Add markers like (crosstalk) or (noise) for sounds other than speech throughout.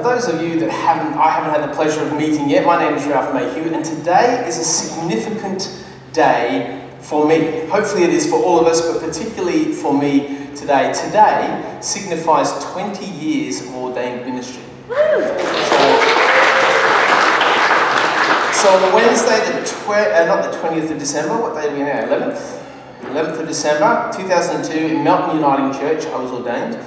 for those of you that haven't, I haven't had the pleasure of meeting yet, my name is Ralph Mayhew, and today is a significant day for me. Hopefully, it is for all of us, but particularly for me today. Today signifies 20 years of ordained ministry. So, on Wednesday, the tw- uh, not the 20th of December, what day are we now? 11th? 11th of December 2002 in Melton Uniting Church, I was ordained.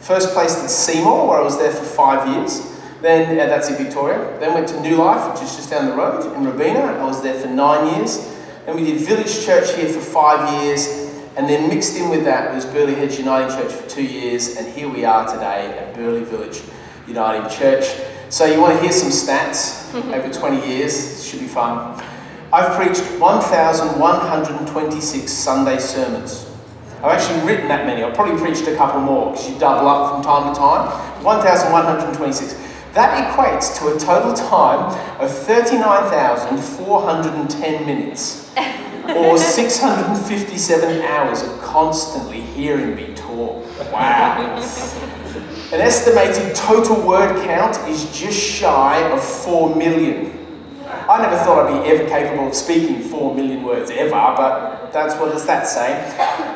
First placed at Seymour, where I was there for five years. Then, uh, that's in Victoria. Then went to New Life, which is just down the road in Robina. I was there for nine years. Then we did Village Church here for five years. And then mixed in with that was Burleigh Heads United Church for two years. And here we are today at Burleigh Village United Church. So you want to hear some stats (laughs) over 20 years? Should be fun. I've preached 1,126 Sunday sermons. I've actually written that many. I've probably preached a couple more because you double up from time to time. 1,126. That equates to a total time of 39,410 minutes or (laughs) 657 hours of constantly hearing me talk. Wow. An estimated total word count is just shy of 4 million. I never thought I'd be ever capable of speaking 4 million words ever, but that's what does that say?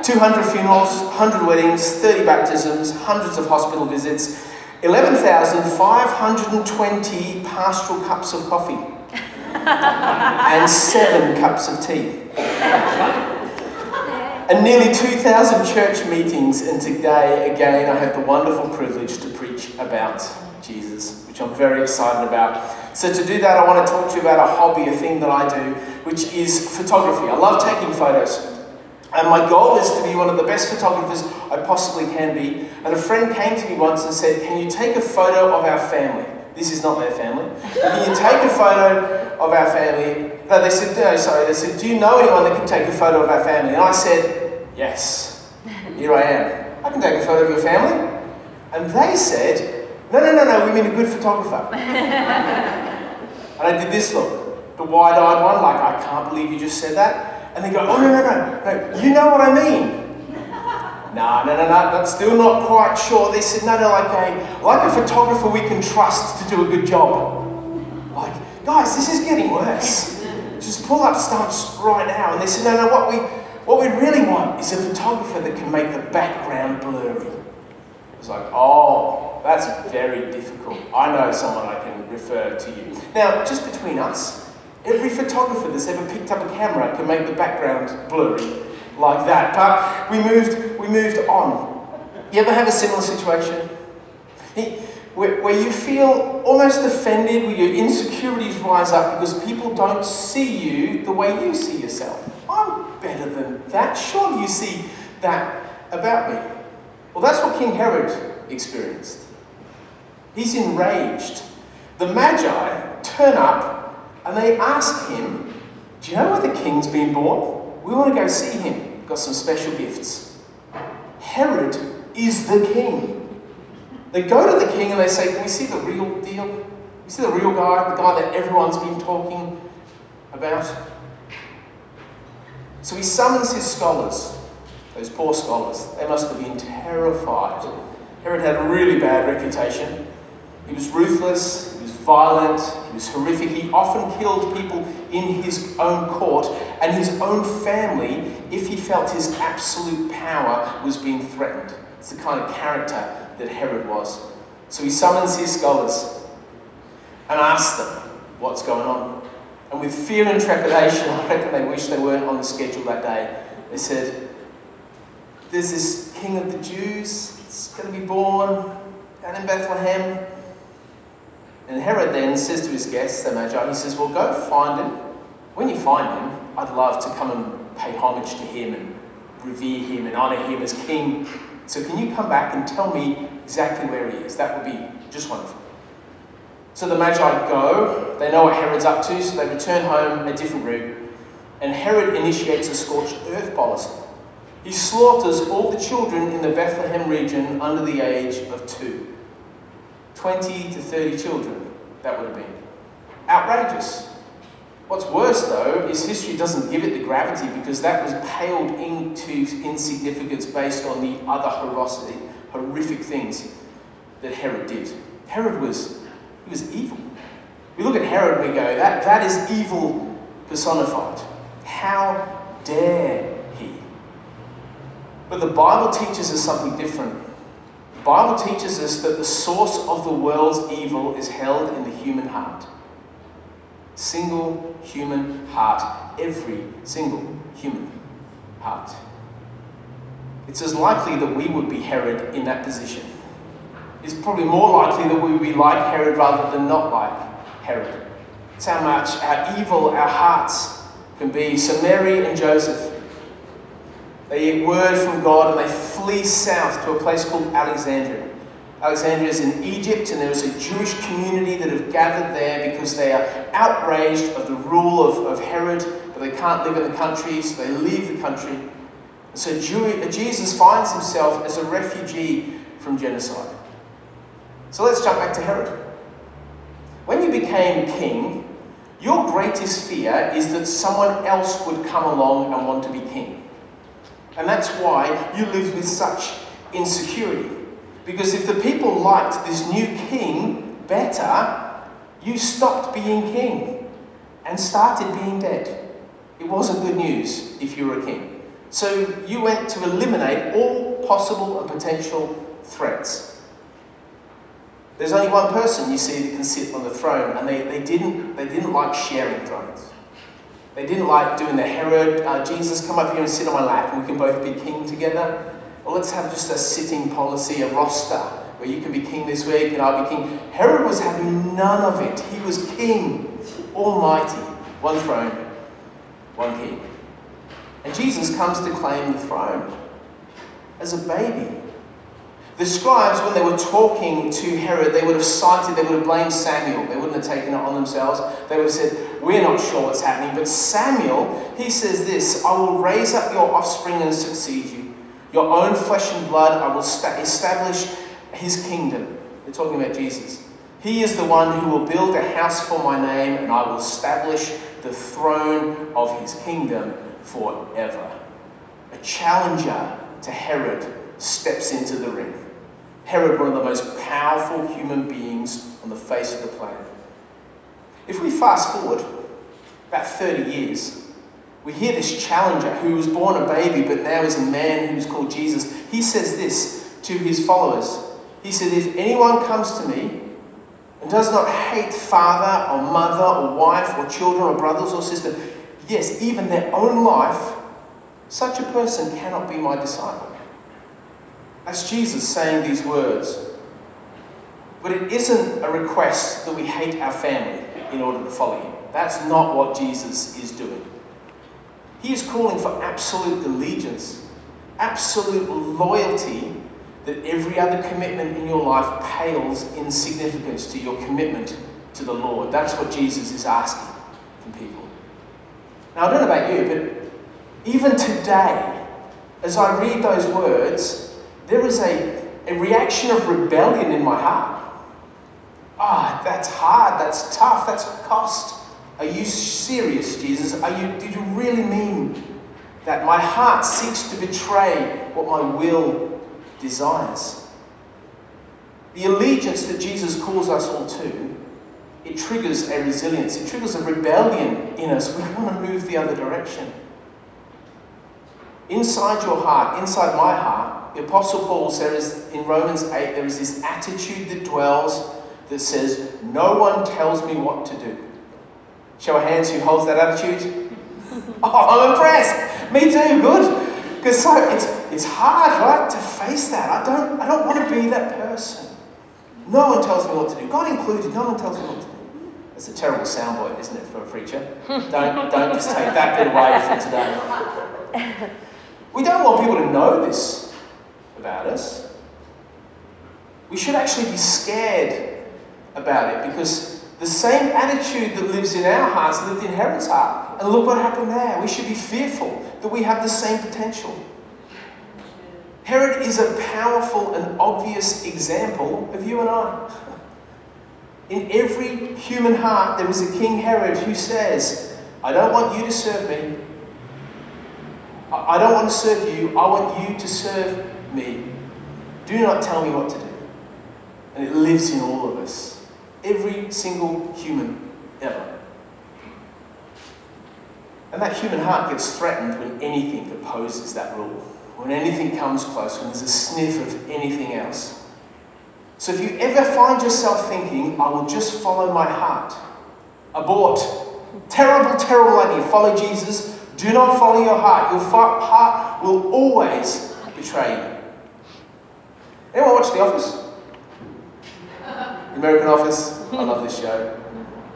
200 funerals, 100 weddings, 30 baptisms, hundreds of hospital visits, 11,520 pastoral cups of coffee, (laughs) and seven cups of tea. And nearly 2,000 church meetings, and today, again, I have the wonderful privilege to preach about Jesus, which I'm very excited about. So, to do that, I want to talk to you about a hobby, a thing that I do, which is photography. I love taking photos. And my goal is to be one of the best photographers I possibly can be. And a friend came to me once and said, Can you take a photo of our family? This is not their family. Can you take a photo of our family? No, they said, No, sorry. They said, Do you know anyone that can take a photo of our family? And I said, Yes. Here I am. I can take a photo of your family. And they said, No, no, no, no, we mean a good photographer. (laughs) and I did this look, the wide eyed one, like, I can't believe you just said that. And they go, oh, no, no, no, no, you know what I mean. No, no, no, no, that's still not quite sure. They said, no, no, like a, like a photographer we can trust to do a good job. Like, guys, this is getting worse. Just pull up stumps right now. And they said, no, no, what we, what we really want is a photographer that can make the background blurry. It's like, oh, that's very difficult. I know someone I can refer to you. Now, just between us, Every photographer that's ever picked up a camera can make the background blurry like that. But we moved, we moved on. You ever have a similar situation? Where, you feel almost offended, where your insecurities rise up because people don't see you the way you see yourself. I'm better than that. Sure, you see that about me. Well, that's what King Herod experienced. He's enraged. The Magi turn up and they ask him, Do you know where the king's been born? We want to go see him. Got some special gifts. Herod is the king. They go to the king and they say, Can we see the real deal? Can we see the real guy, the guy that everyone's been talking about? So he summons his scholars, those poor scholars. They must have been terrified. Herod had a really bad reputation. He was ruthless, he was violent, he was horrific. He often killed people in his own court and his own family if he felt his absolute power was being threatened. It's the kind of character that Herod was. So he summons his scholars and asks them what's going on. And with fear and trepidation, (laughs) I reckon they wish they weren't on the schedule that day. They said, There's this king of the Jews, it's going to be born down in Bethlehem. And Herod then says to his guests, the Magi, he says, Well, go find him. When you find him, I'd love to come and pay homage to him and revere him and honour him as king. So can you come back and tell me exactly where he is? That would be just wonderful. So the Magi go, they know what Herod's up to, so they return home a different route. And Herod initiates a scorched earth policy. He slaughters all the children in the Bethlehem region under the age of two. 20 to 30 children, that would have been. Outrageous. What's worse, though, is history doesn't give it the gravity because that was paled into insignificance based on the other horosity, horrific things that Herod did. Herod was He was evil. We look at Herod and we go, that, that is evil personified. How dare he? But the Bible teaches us something different. Bible teaches us that the source of the world's evil is held in the human heart. Single human heart. Every single human heart. It's as likely that we would be Herod in that position. It's probably more likely that we would be like Herod rather than not like Herod. It's how much how evil our hearts can be. So Mary and Joseph, they get word from God and they flee south to a place called Alexandria. Alexandria is in Egypt, and there is a Jewish community that have gathered there because they are outraged of the rule of, of Herod, but they can't live in the country, so they leave the country. So uh, Jesus finds himself as a refugee from genocide. So let's jump back to Herod. When you became king, your greatest fear is that someone else would come along and want to be king. And that's why you lived with such insecurity. Because if the people liked this new king better, you stopped being king and started being dead. It wasn't good news if you were a king. So you went to eliminate all possible and potential threats. There's only one person you see that can sit on the throne, and they, they, didn't, they didn't like sharing thrones. They didn't like doing the Herod, uh, Jesus, come up here and sit on my lap, and we can both be king together. Well, let's have just a sitting policy, a roster, where you can be king this week and I'll be king. Herod was having none of it. He was king, almighty, one throne, one king. And Jesus comes to claim the throne as a baby. The scribes, when they were talking to Herod, they would have cited, they would have blamed Samuel. They wouldn't have taken it on themselves. They would have said, We're not sure what's happening. But Samuel, he says this I will raise up your offspring and succeed you. Your own flesh and blood, I will establish his kingdom. They're talking about Jesus. He is the one who will build a house for my name, and I will establish the throne of his kingdom forever. A challenger to Herod steps into the ring. Herod, one of the most powerful human beings on the face of the planet. If we fast forward about 30 years, we hear this challenger who was born a baby but now is a man who is called Jesus. He says this to his followers. He said, If anyone comes to me and does not hate father or mother or wife or children or brothers or sisters, yes, even their own life, such a person cannot be my disciple. That's Jesus saying these words. But it isn't a request that we hate our family in order to follow him. That's not what Jesus is doing. He is calling for absolute allegiance, absolute loyalty that every other commitment in your life pales in significance to your commitment to the Lord. That's what Jesus is asking from people. Now, I don't know about you, but even today, as I read those words, there is a, a reaction of rebellion in my heart. Ah, oh, that's hard, that's tough, that's a cost. Are you serious, Jesus? Are you, did you really mean that my heart seeks to betray what my will desires? The allegiance that Jesus calls us all to it triggers a resilience, it triggers a rebellion in us. We want to move the other direction. Inside your heart, inside my heart, the Apostle Paul says in Romans 8, there is this attitude that dwells that says, No one tells me what to do. Show of hands who holds that attitude. (laughs) oh, I'm impressed. Me too, good. Because so it's, it's hard, right, to face that. I don't, I don't want to be that person. No one tells me what to do. God included, no one tells me what to do. That's a terrible soundbite, isn't it, for a preacher? don't, don't just take that bit away from today. (laughs) We don't want people to know this about us. We should actually be scared about it because the same attitude that lives in our hearts lived in Herod's heart. And look what happened there. We should be fearful that we have the same potential. Herod is a powerful and obvious example of you and I. In every human heart, there is a King Herod who says, I don't want you to serve me. I don't want to serve you. I want you to serve me. Do not tell me what to do. And it lives in all of us. Every single human ever. And that human heart gets threatened when anything opposes that rule, when anything comes close, when there's a sniff of anything else. So if you ever find yourself thinking, I will just follow my heart, abort. Terrible, terrible idea. Follow Jesus. Do not follow your heart. Your heart will always betray you. Anyone watch The Office? The American Office? I love this show.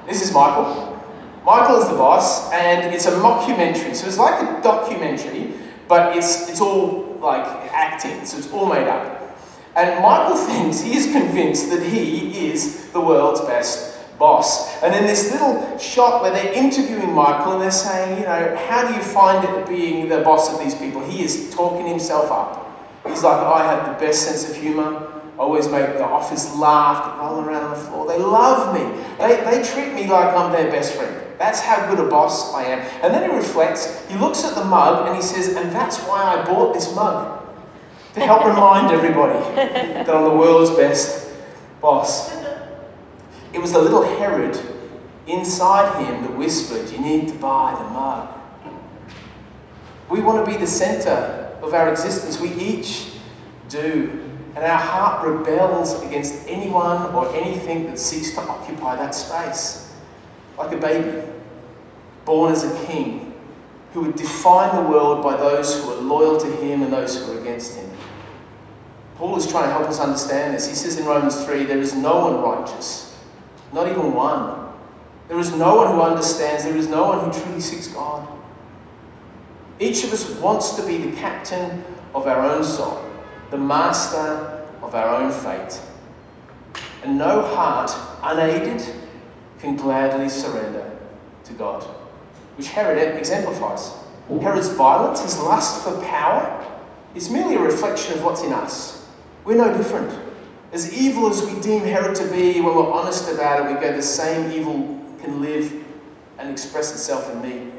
This is Michael. Michael is the boss, and it's a mockumentary. So it's like a documentary, but it's, it's all like acting, so it's all made up. And Michael (laughs) thinks, he is convinced that he is the world's best boss. And in this little shot where they're interviewing Michael and they're saying, you know, how do you find it being the boss of these people? He is talking himself up. He's like, I have the best sense of humor. I always make the office laugh, they roll around on the floor. They love me. They, they treat me like I'm their best friend. That's how good a boss I am. And then he reflects, he looks at the mug and he says, and that's why I bought this mug. To help remind everybody that I'm the world's best boss. It was the little Herod inside him that whispered, You need to buy the mug. We want to be the center of our existence. We each do. And our heart rebels against anyone or anything that seeks to occupy that space. Like a baby, born as a king, who would define the world by those who are loyal to him and those who are against him. Paul is trying to help us understand this. He says in Romans 3 there is no one righteous, not even one. There is no one who understands, there is no one who truly seeks God. Each of us wants to be the captain of our own soul, the master of our own fate. And no heart, unaided, can gladly surrender to God, which Herod exemplifies. Herod's violence, his lust for power, is merely a reflection of what's in us. We're no different. As evil as we deem Herod to be, when we're honest about it, we go, the same evil can live and express itself in me.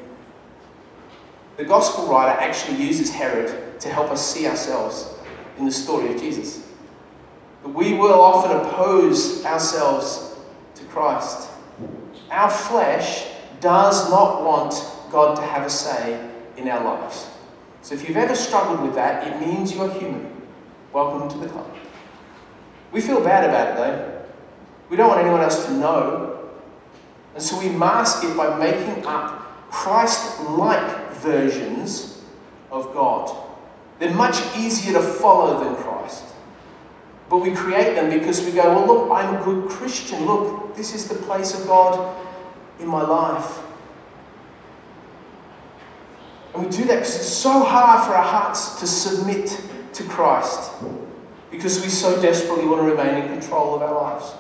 The gospel writer actually uses Herod to help us see ourselves in the story of Jesus. But we will often oppose ourselves to Christ. Our flesh does not want God to have a say in our lives. So if you've ever struggled with that, it means you're human. Welcome to the club. We feel bad about it though. We don't want anyone else to know. And so we mask it by making up Christ like versions of God. They're much easier to follow than Christ. But we create them because we go, well, look, I'm a good Christian. Look, this is the place of God in my life. And we do that because it's so hard for our hearts to submit to Christ because we so desperately want to remain in control of our lives.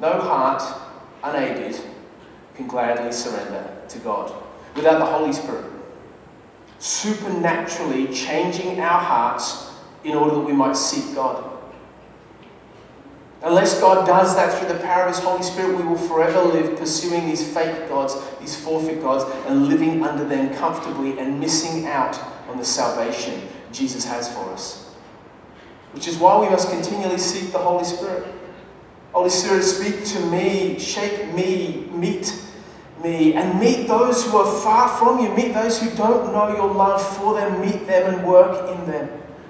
No heart, unaided, can gladly surrender to God without the Holy Spirit supernaturally changing our hearts in order that we might seek God. Unless God does that through the power of His Holy Spirit, we will forever live pursuing these fake gods, these forfeit gods, and living under them comfortably and missing out on the salvation Jesus has for us. Which is why we must continually seek the Holy Spirit. Holy Spirit, speak to me, shape me, meet and meet those who are far from you. Meet those who don't know your love for them. Meet them and work in them.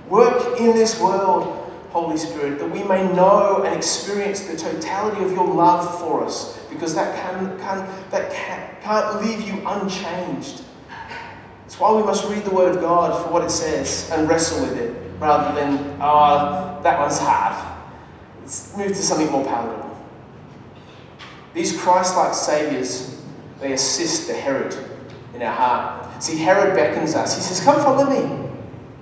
Work in this world Holy Spirit, that we may know and experience the totality of your love for us, because that, can, can, that can, can't leave you unchanged. It's why we must read the Word of God for what it says and wrestle with it, rather than, oh, that one's hard. Let's move to something more palatable. These Christ like Saviours, they assist the Herod in our heart. See, Herod beckons us. He says, Come follow me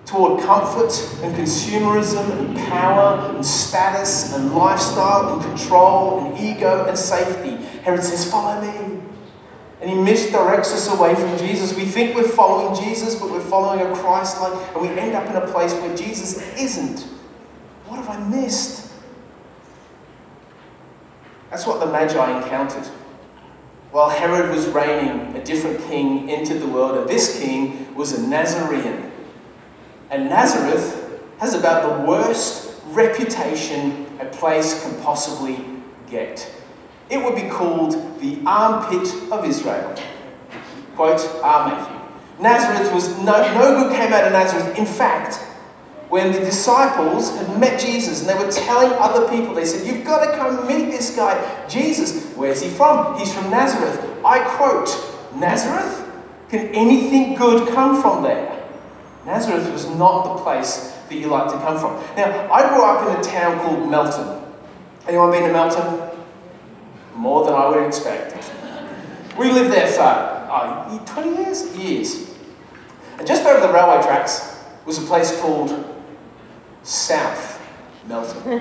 toward comfort and consumerism and power and status and lifestyle and control and ego and safety. Herod says, Follow me. And he misdirects us away from Jesus. We think we're following Jesus, but we're following a Christ like, and we end up in a place where Jesus isn't. What have I missed? That's what the Magi encountered. While Herod was reigning, a different king entered the world, and this king was a Nazarene and Nazareth has about the worst reputation a place can possibly get. It would be called the armpit of Israel. Quote, R. Matthew. Nazareth was, no, no good came out of Nazareth. In fact, when the disciples had met Jesus and they were telling other people, they said, You've got to come meet this guy, Jesus. Where's he from? He's from Nazareth. I quote, Nazareth? Can anything good come from there? Nazareth was not the place that you like to come from. Now, I grew up in a town called Melton. Anyone been to Melton? More than I would expect. We lived there for uh, 20 years? Years. And just over the railway tracks was a place called South Melton.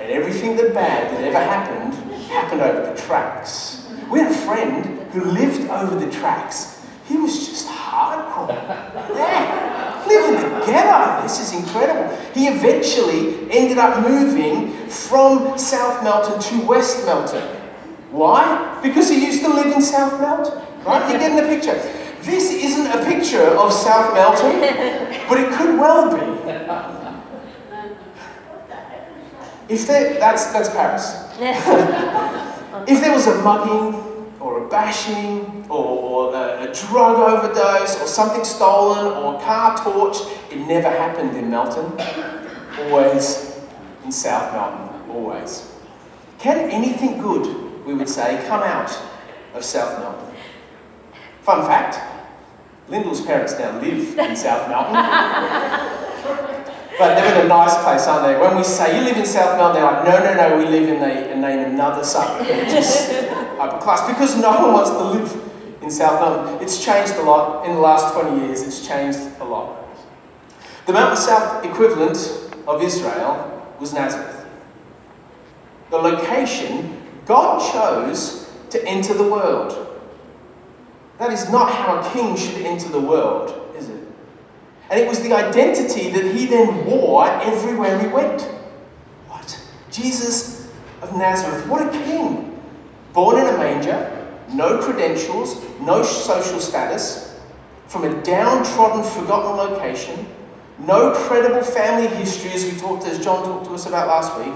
and everything that bad that ever happened happened over the tracks. We had a friend who lived over the tracks. He was just hardcore. Yeah. Live in the ghetto. This is incredible. He eventually ended up moving from South Melton to West Melton. Why? Because he used to live in South Melton. Right? You're getting the picture. This isn't a picture of South Melton, (laughs) but it could well be. If there, that's, that's Paris. (laughs) if there was a mugging or a bashing or, or a, a, drug overdose or something stolen or a car torched, it never happened in Melton. Always in South Melton. Always. Can anything good, we would say, come out of South Melton? Fun fact Lyndall's parents now live in South Melton. But they're in a nice place, aren't they? When we say, you live in South Melton, they're like, no, no, no, we live in and name another suburb, is upper class, because no one wants to live in South Melton. It's changed a lot. In the last 20 years, it's changed a lot. The Mount South equivalent of Israel was Nazareth. The location God chose to enter the world. That is not how a king should enter the world. Is it? And it was the identity that he then wore everywhere he went. What? Jesus of Nazareth, what a king! Born in a manger, no credentials, no social status, from a downtrodden, forgotten location, no credible family history, as we talked, as John talked to us about last week,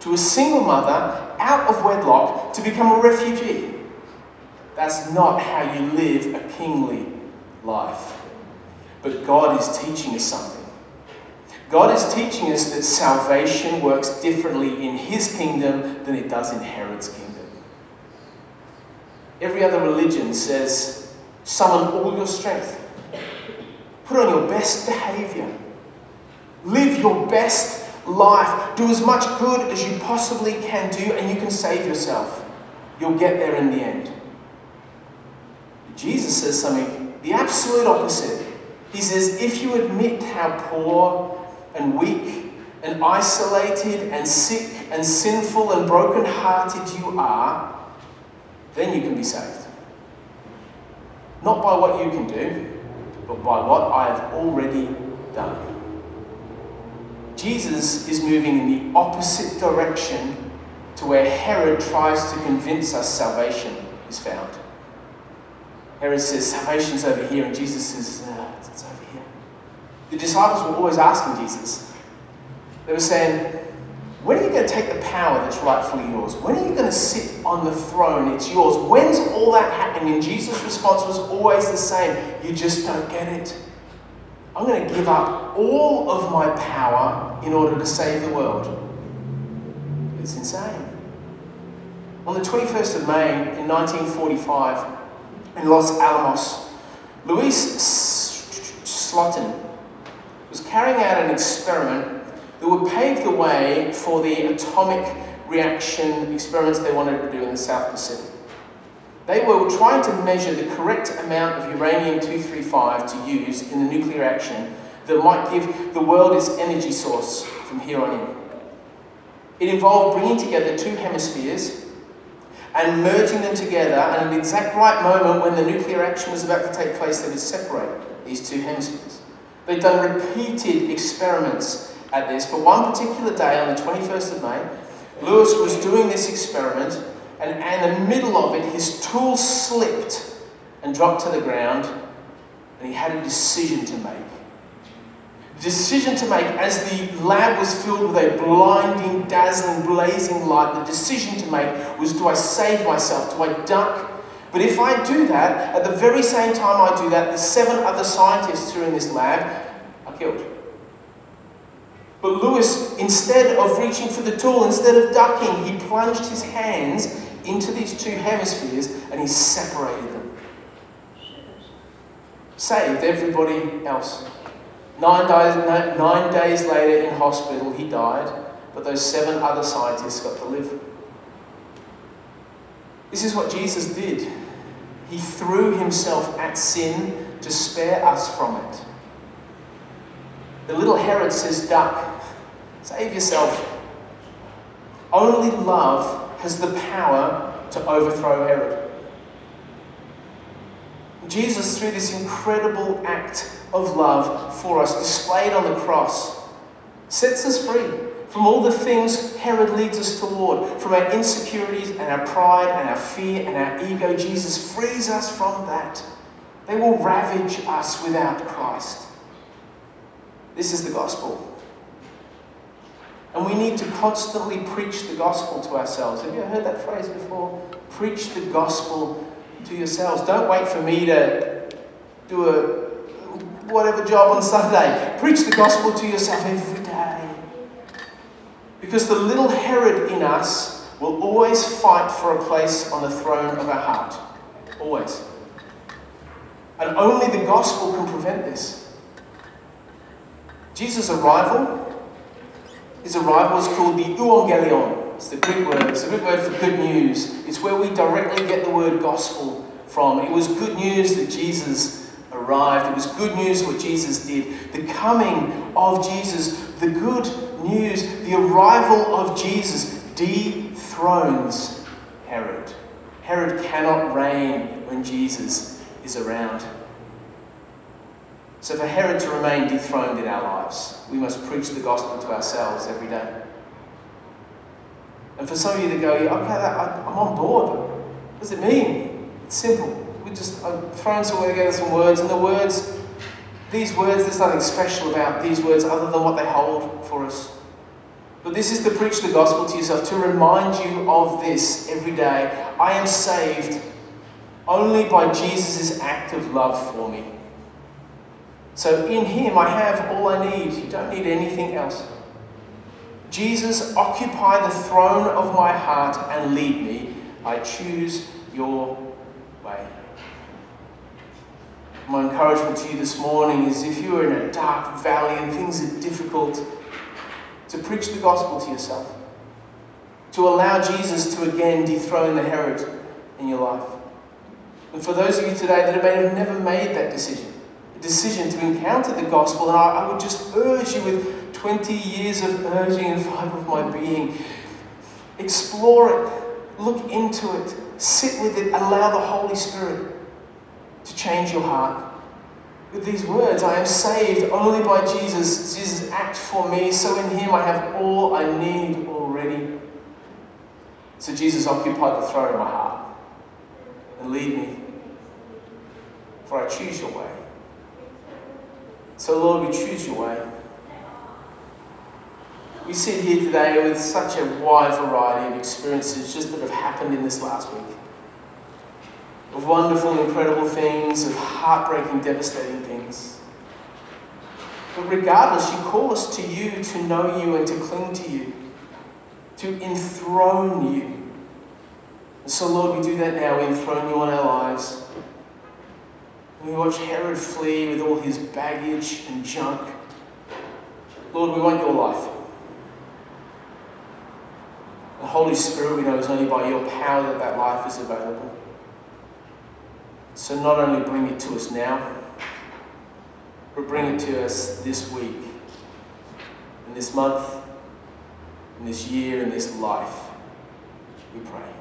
to a single mother out of wedlock to become a refugee. That's not how you live a kingly life. But God is teaching us something. God is teaching us that salvation works differently in His kingdom than it does in Herod's kingdom. Every other religion says, summon all your strength, put on your best behavior, live your best life, do as much good as you possibly can do, and you can save yourself. You'll get there in the end. Jesus says something the absolute opposite. He says, if you admit how poor and weak and isolated and sick and sinful and broken-hearted you are, then you can be saved. Not by what you can do, but by what I have already done. Jesus is moving in the opposite direction to where Herod tries to convince us salvation is found. Herod says, Salvation's over here, and Jesus says, it's over here. The disciples were always asking Jesus. They were saying, When are you going to take the power that's rightfully yours? When are you going to sit on the throne? It's yours. When's all that happening? And Jesus' response was always the same You just don't get it. I'm going to give up all of my power in order to save the world. It's insane. On the 21st of May in 1945, in Los Alamos, Louis Slotin was carrying out an experiment that would pave the way for the atomic reaction experiments they wanted to do in the South Pacific. They were trying to measure the correct amount of uranium 235 to use in the nuclear action that might give the world its energy source from here on in. It involved bringing together two hemispheres and merging them together, and at the exact right moment when the nuclear action was about to take place, they would separate these two hemispheres. They'd done repeated experiments at this, but one particular day on the 21st of May, Lewis was doing this experiment, and, in the middle of it, his tool slipped and dropped to the ground, and he had a decision to make. Decision to make as the lab was filled with a blinding, dazzling, blazing light, the decision to make was do I save myself? Do I duck? But if I do that, at the very same time I do that, the seven other scientists who are in this lab are killed. But Lewis, instead of reaching for the tool, instead of ducking, he plunged his hands into these two hemispheres and he separated them. Saved everybody else. Nine days, nine days later in hospital, he died, but those seven other scientists got to live. This is what Jesus did. He threw himself at sin to spare us from it. The little Herod says, Duck, save yourself. Only love has the power to overthrow Herod. Jesus, through this incredible act of love for us, displayed on the cross, sets us free from all the things Herod leads us toward, from our insecurities and our pride and our fear and our ego. Jesus frees us from that. They will ravage us without Christ. This is the gospel. And we need to constantly preach the gospel to ourselves. Have you heard that phrase before? Preach the gospel to yourselves. Don't wait for me to do a whatever job on Sunday. Preach the gospel to yourself every day. Because the little Herod in us will always fight for a place on the throne of our heart. Always. And only the gospel can prevent this. Jesus' arrival his arrival is called the euangelion. It's the Greek word. It's the Greek word for good news. It's where we directly get the word gospel from. It was good news that Jesus arrived. It was good news what Jesus did. The coming of Jesus, the good news, the arrival of Jesus dethrones Herod. Herod cannot reign when Jesus is around. So, for Herod to remain dethroned in our lives, we must preach the gospel to ourselves every day. And for some of you to go, okay, I'm on board. What does it mean? It's simple. We just I'm throwing some together some words, and the words, these words, there's nothing special about these words other than what they hold for us. But this is to preach the gospel to yourself, to remind you of this every day. I am saved only by Jesus' act of love for me. So in Him, I have all I need. You don't need anything else. Jesus, occupy the throne of my heart and lead me. I choose your way. My encouragement to you this morning is if you are in a dark valley and things are difficult, to preach the gospel to yourself. To allow Jesus to again dethrone the Herod in your life. And for those of you today that have never made that decision, a decision to encounter the gospel. I would just urge you with 20 years of urging and fiber of my being, explore it, look into it, sit with it, allow the Holy Spirit to change your heart. With these words, I am saved only by Jesus. Jesus act for me, so in Him I have all I need already. So Jesus occupied the throne of my heart and lead me, for I choose your way. So, Lord, we choose your way. We sit here today with such a wide variety of experiences just that have happened in this last week. Of wonderful, incredible things, of heartbreaking, devastating things. But regardless, you call us to you to know you and to cling to you, to enthrone you. And so, Lord, we do that now. We enthrone you on our lives. We watch Herod flee with all his baggage and junk. Lord, we want your life. The Holy Spirit, we know, is only by your power that that life is available. So not only bring it to us now, but bring it to us this week, in this month, in this year, in this life. We pray.